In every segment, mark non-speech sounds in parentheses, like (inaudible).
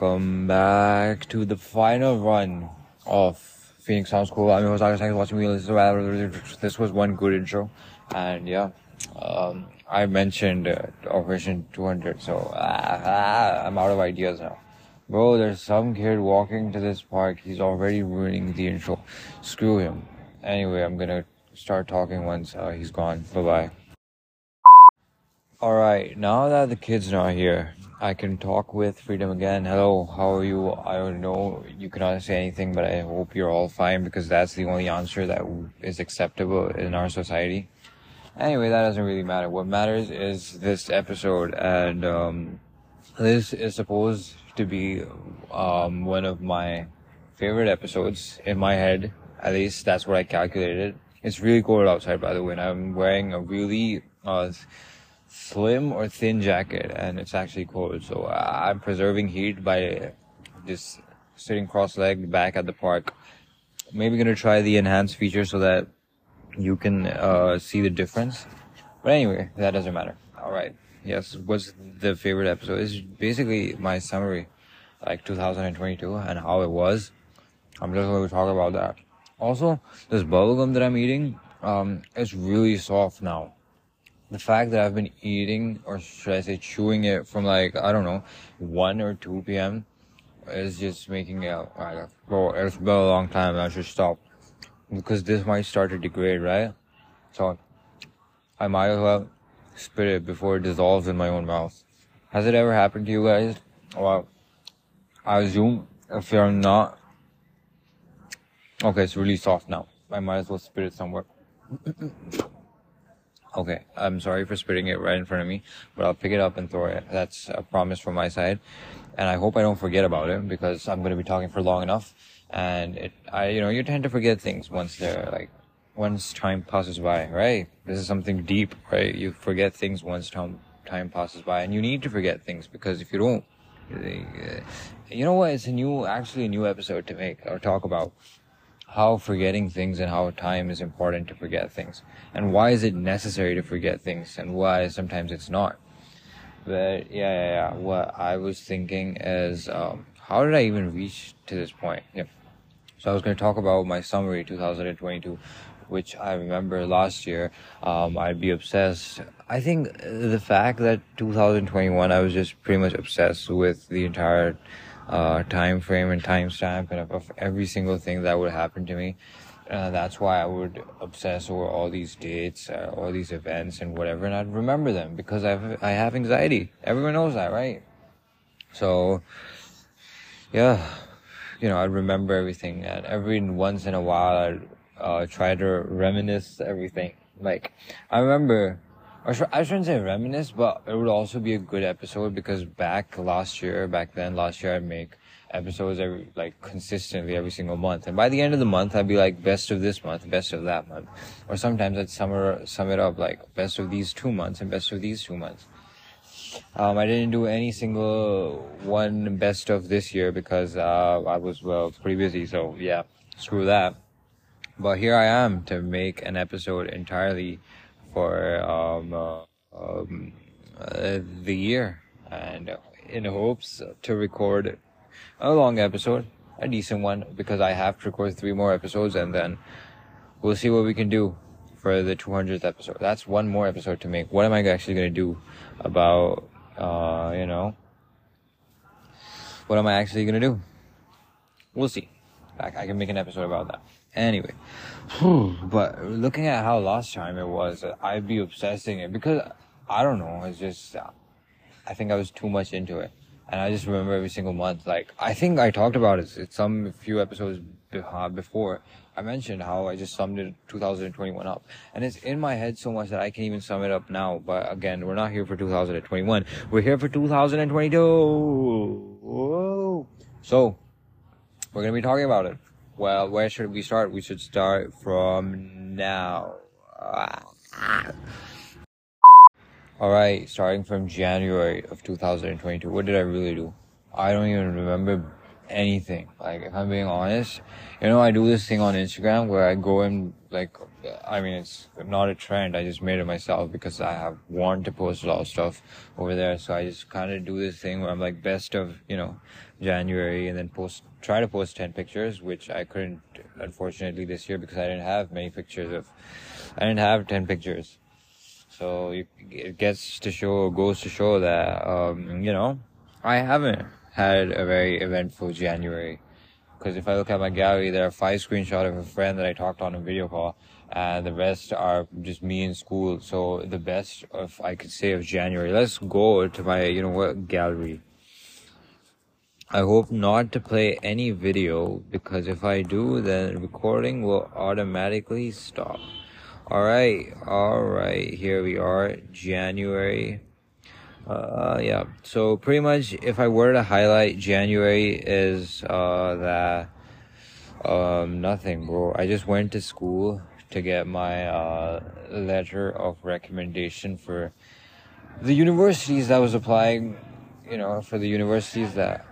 welcome back to the final run of Phoenix Sound School. I'm your host. Thanks for watching me. This was one good intro, and yeah, um, I mentioned uh, Operation 200, so ah, ah, I'm out of ideas now. Bro, there's some kid walking to this park. He's already ruining the intro. Screw him. Anyway, I'm gonna start talking once uh, he's gone. Bye bye. Alright, now that the kid's are not here, I can talk with freedom again. Hello, how are you? I don't know. You cannot say anything, but I hope you're all fine because that's the only answer that is acceptable in our society. Anyway, that doesn't really matter. What matters is this episode, and um, this is supposed to be um, one of my favorite episodes in my head. At least that's what I calculated. It's really cold outside, by the way, and I'm wearing a really uh, slim or thin jacket and it's actually cold. So uh, I'm preserving heat by just sitting cross-legged back at the park. Maybe gonna try the enhanced feature so that you can uh, see the difference. But anyway, that doesn't matter. All right. Yes, what's the favorite episode? It's basically my summary, like 2022 and how it was. I'm just going to talk about that. Also, this bubblegum that I'm eating, um, it's really soft now the fact that I've been eating, or should I say chewing it from like, I don't know, 1 or 2 p.m. is just making it, like, bro, it's been a long time, I should stop. Because this might start to degrade, right? So, I might as well spit it before it dissolves in my own mouth. Has it ever happened to you guys? Well, I assume if you're not, okay, it's really soft now. I might as well spit it somewhere. (clears throat) Okay, I'm sorry for spitting it right in front of me, but I'll pick it up and throw it. That's a promise from my side. And I hope I don't forget about it because I'm going to be talking for long enough. And it, I, you know, you tend to forget things once they're like, once time passes by, right? This is something deep, right? You forget things once time, time passes by and you need to forget things because if you don't, uh, you know what? It's a new, actually a new episode to make or talk about how forgetting things and how time is important to forget things. And why is it necessary to forget things and why sometimes it's not? But yeah yeah, yeah. what i was thinking is um, how did i even reach to this point? Yeah. so i was going to talk about my summary 2022 which i remember last year. Um, i'd be obsessed. I think the fact that 2021 i was just pretty much obsessed with the entire uh, time frame and timestamp and of, every single thing that would happen to me. Uh, that's why I would obsess over all these dates, uh, all these events, and whatever, and I'd remember them because I have, I have anxiety. Everyone knows that, right? So, yeah, you know, I'd remember everything, and every once in a while, I'd uh, try to reminisce everything. Like, I remember I shouldn't say reminisce, but it would also be a good episode because back last year, back then, last year, I'd make episodes every, like, consistently every single month. And by the end of the month, I'd be like, best of this month, best of that month. Or sometimes I'd sum, sum it up like, best of these two months and best of these two months. Um, I didn't do any single one best of this year because, uh, I was, well, pretty busy. So yeah, screw that. But here I am to make an episode entirely for um, uh, um, uh, the year and in hopes to record a long episode, a decent one, because I have to record three more episodes and then we'll see what we can do for the 200th episode. That's one more episode to make. What am I actually going to do about, uh, you know, what am I actually going to do? We'll see. I, I can make an episode about that. Anyway, but looking at how last time it was, I'd be obsessing it because I don't know. It's just I think I was too much into it, and I just remember every single month. Like I think I talked about it. It's some few episodes uh, before. I mentioned how I just summed it 2021 up, and it's in my head so much that I can even sum it up now. But again, we're not here for 2021. We're here for 2022. Whoa! So we're gonna be talking about it. Well, where should we start? We should start from now. Ah. Alright, starting from January of 2022. What did I really do? I don't even remember anything. Like, if I'm being honest, you know, I do this thing on Instagram where I go and like, I mean, it's not a trend. I just made it myself because I have wanted to post a lot of stuff over there. So I just kind of do this thing where I'm like best of, you know, January and then post, try to post 10 pictures, which I couldn't, unfortunately, this year because I didn't have many pictures of, I didn't have 10 pictures. So it gets to show, goes to show that, um, you know, I haven't had a very eventful January. Because if I look at my gallery, there are five screenshots of a friend that I talked on a video call, and the rest are just me in school. So the best of I could say of January. Let's go to my, you know what, gallery. I hope not to play any video because if I do, then recording will automatically stop. Alright, alright, here we are, January. Uh, yeah, so pretty much if I were to highlight January is, uh, that, um, nothing, bro. I just went to school to get my, uh, letter of recommendation for the universities that was applying, you know, for the universities that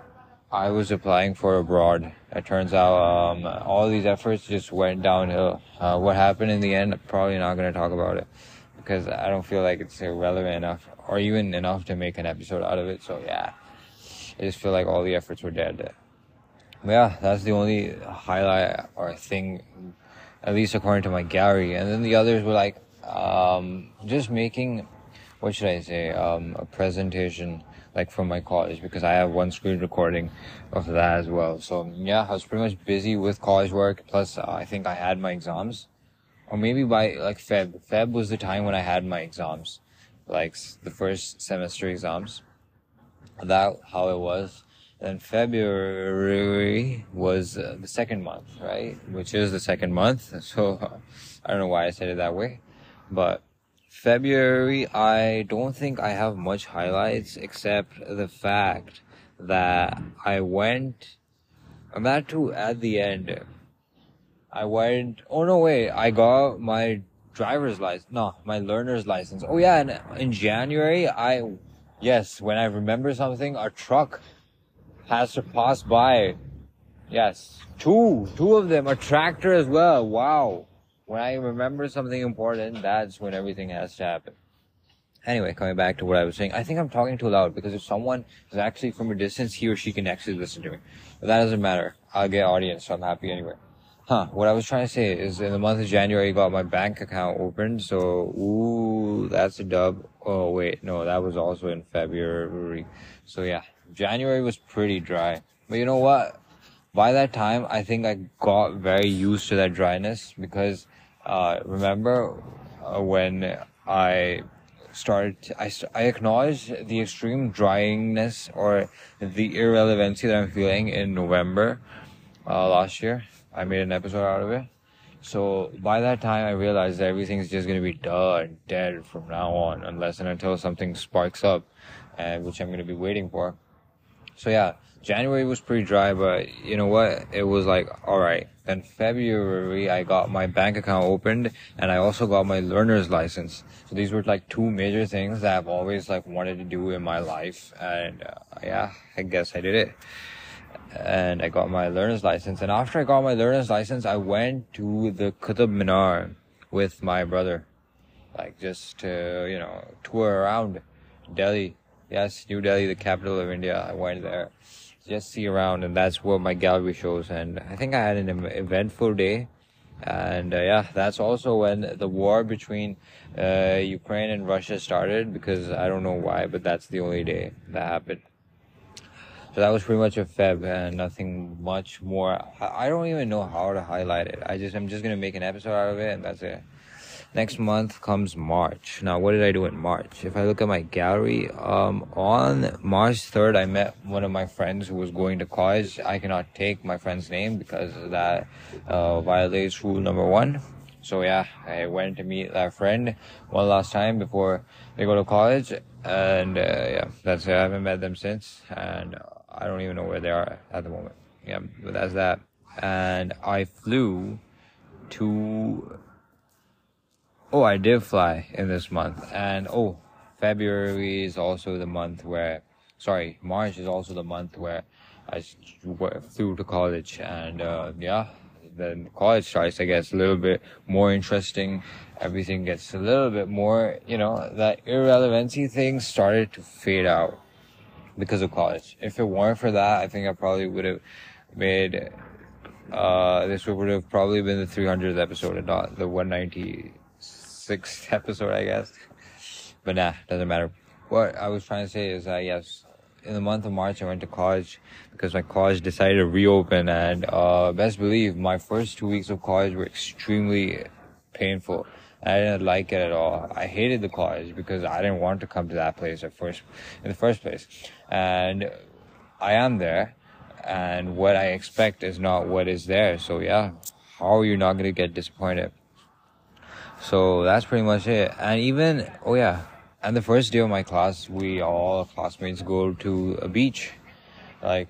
I was applying for abroad. It turns out um, all these efforts just went downhill. Uh, what happened in the end, probably not going to talk about it because I don't feel like it's relevant enough or even enough to make an episode out of it. So yeah, I just feel like all the efforts were dead. Yeah, that's the only highlight or thing, at least according to my gallery. And then the others were like um, just making, what should I say, um, a presentation like from my college because I have one screen recording of that as well. So yeah, I was pretty much busy with college work. Plus, uh, I think I had my exams, or maybe by like Feb. Feb was the time when I had my exams, like the first semester exams. That how it was. Then February was uh, the second month, right? Which is the second month. (laughs) So I don't know why I said it that way, but February, I don't think I have much highlights except the fact that I went, I'm not too at the end. I went, oh no, wait, I got my driver's license, no, my learner's license. Oh yeah, and in January, I, yes, when I remember something, a truck has to pass by. Yes, two, two of them, a tractor as well. Wow when I remember something important, that's when everything has to happen. Anyway, coming back to what I was saying, I think I'm talking too loud because if someone is actually from a distance, he or she can actually listen to me. But that doesn't matter. I'll get audience, so I'm happy anyway. Huh, what I was trying to say is in the month of January, I got my bank account opened, so, ooh, that's a dub. Oh, wait, no, that was also in February. So yeah, January was pretty dry. But you know what? By that time, I think I got very used to that dryness because uh, remember uh, when I started, I, I acknowledged the extreme dryness or the irrelevancy that I'm feeling in November uh, last year. I made an episode out of it. So by that time, I realized that everything's just gonna be done, dead from now on, unless and until something sparks up, and which I'm gonna be waiting for. So yeah, January was pretty dry, but you know what? It was like, alright. Then February, I got my bank account opened and I also got my learner's license. So these were like two major things that I've always like wanted to do in my life. And uh, yeah, I guess I did it. And I got my learner's license. And after I got my learner's license, I went to the Qutub Minar with my brother. Like just to, you know, tour around Delhi. Yes, New Delhi, the capital of India. I went there just see around and that's what my gallery shows and i think i had an eventful day and uh, yeah that's also when the war between uh, ukraine and russia started because i don't know why but that's the only day that happened. So that was pretty much a feb and nothing much more. I don't even know how to highlight it. I just i'm just gonna make an episode out of it and that's it next month comes March. Now, what did I do in March? If I look at my gallery, um, on March 3rd, I met one of my friends who was going to college. I cannot take my friend's name because that uh, violates rule number one. So yeah, I went to meet that friend one last time before they go to college, and uh, yeah, that's it. I haven't met them since, and I don't even know where they are at the moment. Yeah, but that's that. And I flew to Oh, I did fly in this month. And oh, February is also the month where, sorry, March is also the month where I flew to college, and uh, yeah, then college starts. I guess a little bit more interesting. Everything gets a little bit more, you know, that irrelevancy thing started to fade out because of college. If it weren't for that, I think I probably would have made uh, this would have probably been the 300th episode and not the 196th (laughs) episode, I guess. But nah, doesn't matter. What I was trying to say is that yes, in the month of March, I went to college because my college decided to reopen and, uh, best believe my first two weeks of college were extremely painful. I didn't like it at all. I hated the college because I didn't want to come to that place at first, in the first place. And I am there and what I expect is not what is there. So yeah, how are you not going to get disappointed? So that's pretty much it. And even, oh yeah, and the first day of my class, we all classmates go to a beach. Like,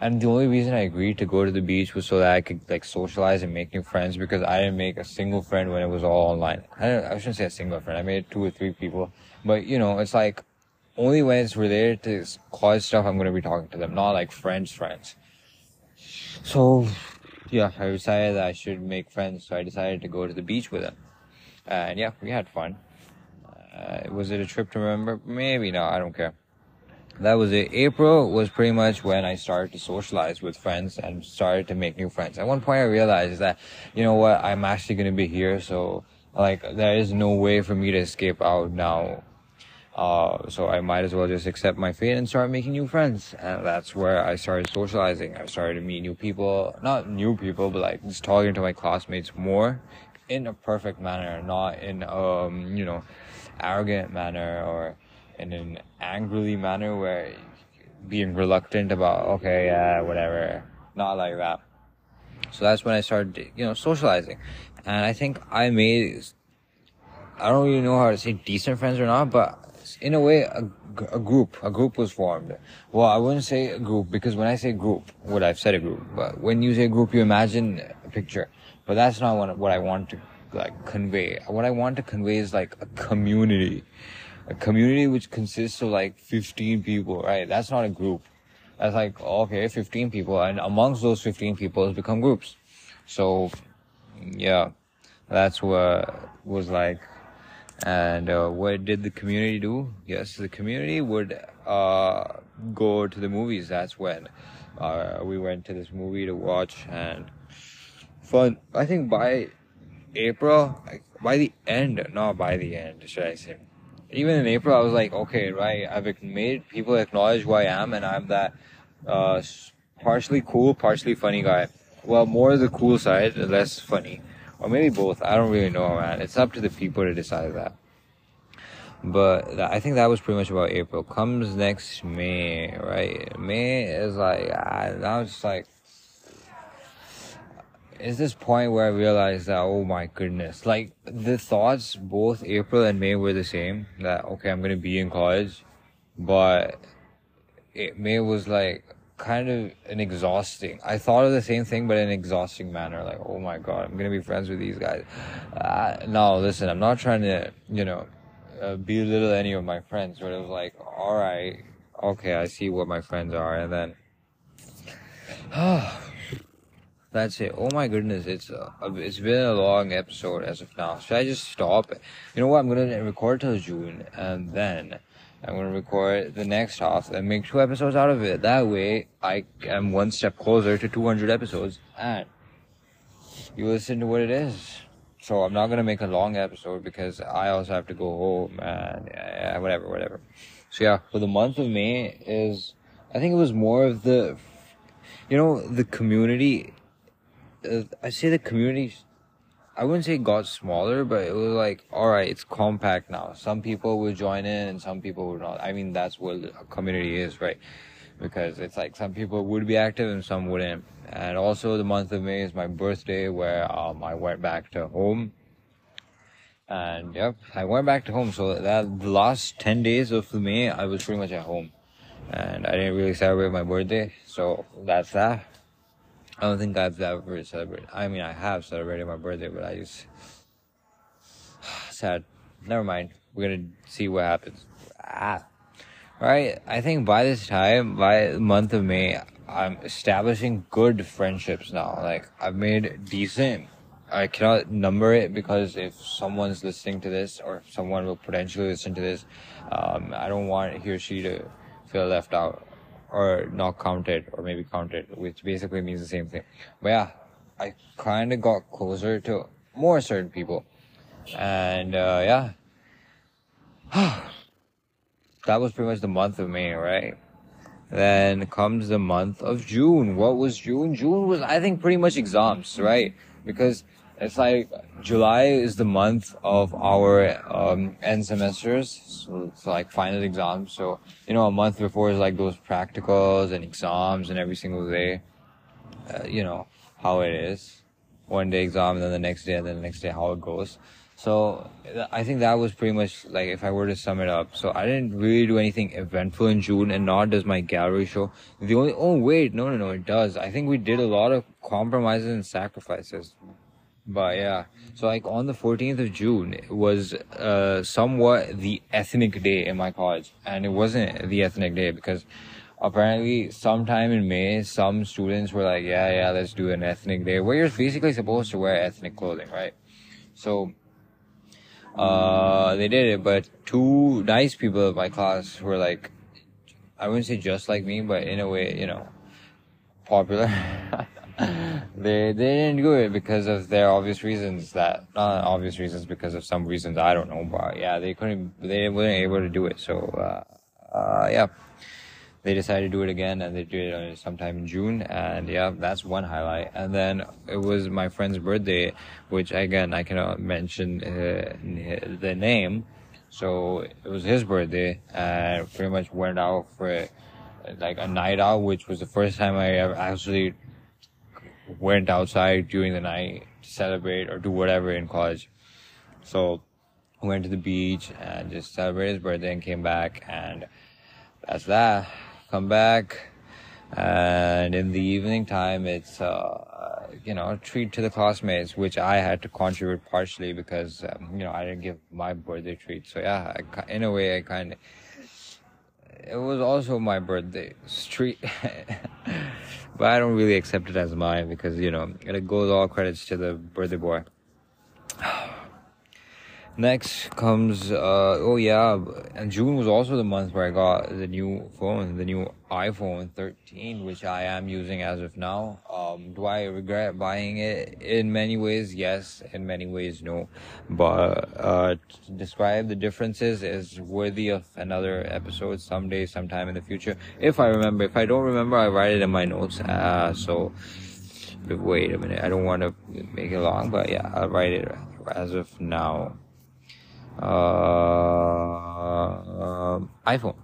and the only reason I agreed to go to the beach was so that I could like socialize and make new friends because I didn't make a single friend when it was all online. I I shouldn't say a single friend. I made two or three people, but you know, it's like only when it's related to college stuff I'm to be talking to them, not like friends, friends. So, yeah, I decided I should make friends, so I decided to go to the beach with them. And yeah, we had fun. Uh, was it a trip to remember? Maybe not, I don't care. That was it. April was pretty much when I started to socialize with friends and started to make new friends. At one point I realized that, you know what, I'm actually going to be here, so like there is no way for me to escape out now uh, so I might as well just accept my fate and start making new friends. And that's where I started socializing. I started to meet new people, not new people, but like just talking to my classmates more in a perfect manner, not in, um, you know, arrogant manner or in an angrily manner where being reluctant about, okay, yeah, whatever. Not like that. So that's when I started, you know, socializing. And I think I made, I don't really know how to say decent friends or not, but in a way, a, a group, a group was formed. Well, I wouldn't say a group because when I say group, what I've said a group, but when you say group, you imagine a picture. But that's not what, what I want to like convey. What I want to convey is like a community, a community which consists of like 15 people, right? That's not a group. That's like, okay, 15 people and amongst those 15 people has become groups. So, yeah, that's what was like and uh, what did the community do? Yes, the community would uh, go to the movies. That's when uh, we went to this movie to watch and fun. I think by April, by the end, not by the end, should I say? Even in April, I was like, okay, right, I've made people acknowledge who I am, and I'm that uh, partially cool, partially funny guy. Well, more the cool side, less funny or maybe both. I don't really know, man. It's up to the people to decide that. But I think that was pretty much about April. Comes next May, right? May is like I, now it's like is this point where I realized that oh my goodness, like the thoughts both April and May were the same. That okay, I'm gonna be in college, but it, May was like kind of an exhausting. I thought of the same thing, but in an exhausting manner. Like, oh my god, I'm gonna be friends with these guys. Uh, no, listen, I'm not trying to, you know, uh, belittle any of my friends. But it was like, all right, okay, I see what my friends are, and then, (sighs) (sighs) (sighs) that's it. Oh my goodness, it's uh, it's been a long episode as of now. Should I just stop? You know what? I'm gonna record till June, and then. I'm gonna record the next half and make two episodes out of it. That way, I am one step closer to 200 episodes, and you listen to what it is. So I'm not gonna make a long episode because I also have to go home and yeah, whatever, whatever. So yeah, for the month of May is, I think it was more of the, you know, the community. I say the community I wouldn't say got smaller, but it was like, all right, it's compact now. Some people will join in and some people will not. I mean, that's what a community is, right? Because it's like some people would be active and some wouldn't. And also the month of May is my birthday where, um, I went back to home. And yep, I went back to home. So that the last 10 days of May, I was pretty much at home. And I didn't really celebrate my birthday. So that's that. I don't think I've ever celebrated. I mean, I have celebrated my birthday, but I just (sighs) sad. Never mind. We're gonna see what happens. Ah. Right. I think by this time, by the month of May, I'm establishing good friendships now. Like I've made decent. I cannot number it because if someone's listening to this or someone will potentially listen to this, um, I don't want he or she to feel left out or not counted or maybe counted, which basically means the same thing. But yeah, I kind of got closer to more certain people. And uh, yeah, (sighs) that was pretty much the month of May, right? Then comes the month of June. What was June? June was, I think, pretty much exams, right? Because it's like July is the month of our um, end semesters, so it's like final exams. So you know, a month before is like those practicals and exams and every single day. Uh, you know how it is. One day exam, and then the next day, and then the next day how it goes. So I think that was pretty much like if I were to sum it up. So I didn't really do anything eventful in June, and nor does my gallery show. The only oh wait no no no it does. I think we did a lot of compromises and sacrifices. But yeah, so like on the 14th of June was uh, somewhat the ethnic day in my college, and it wasn't the ethnic day because apparently sometime in May some students were like, yeah yeah let's do an ethnic day where you're basically supposed to wear ethnic clothing, right? So uh, they did it, but two nice people in my class were like, I wouldn't say just like me, but in a way, you know, popular. (laughs) (laughs) they they didn't do it because of their obvious reasons that not obvious reasons because of some reasons I don't know, but yeah, they couldn't they weren't able to do it. So uh, uh, yeah. They decided to do it again and they did it sometime in June and yeah that's one highlight. And then it was my friend's birthday which again I cannot mention uh, the name. So it was his birthday and pretty much went out for like a night out which was the first time I ever actually went outside during the night to celebrate or do whatever in college. So went to the beach and just celebrated his birthday and came back. And that's that come back, and in the evening time, it's uh, you know a treat to the classmates, which I had to contribute partially because um, you know I didn't give my birthday treat. So yeah, I, in a way, I kind of it was also my birthday street (laughs) but I don't really accept it as mine because you know it goes all credits to the birthday boy. Next comes, uh, oh yeah, and June was also the month where I got the new phone, the new iPhone 13, which I am using as of now. Um, do I regret buying it? In many ways, yes. In many ways, no. But, uh, to describe the differences is worthy of another episode someday, sometime in the future. If I remember. If I don't remember, I write it in my notes. Uh, so, wait a minute. I don't want to make it long, but yeah, I'll write it as of now uh, iPhone.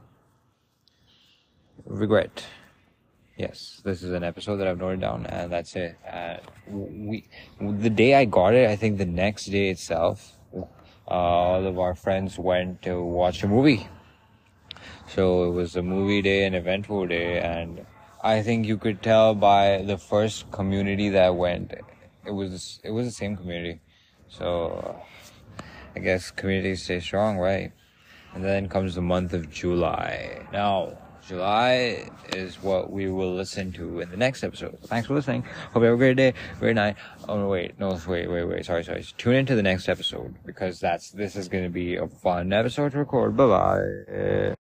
Regret. Yes, this is an episode that I've noted down, and that's it. Uh, we, the day I got it, I think the next day itself, uh, all of our friends went to watch a movie. So it was a movie day, an eventful day, and I think you could tell by the first community that went, it was it was the same community. So I guess communities stay strong, right? And then comes the month of July. Now, July is what we will listen to in the next episode. Thanks for listening. Hope you have a great day, great night. Oh wait, no, wait, wait, wait. Sorry, sorry. Tune into the next episode because that's this is going to be a fun episode to record. Bye bye.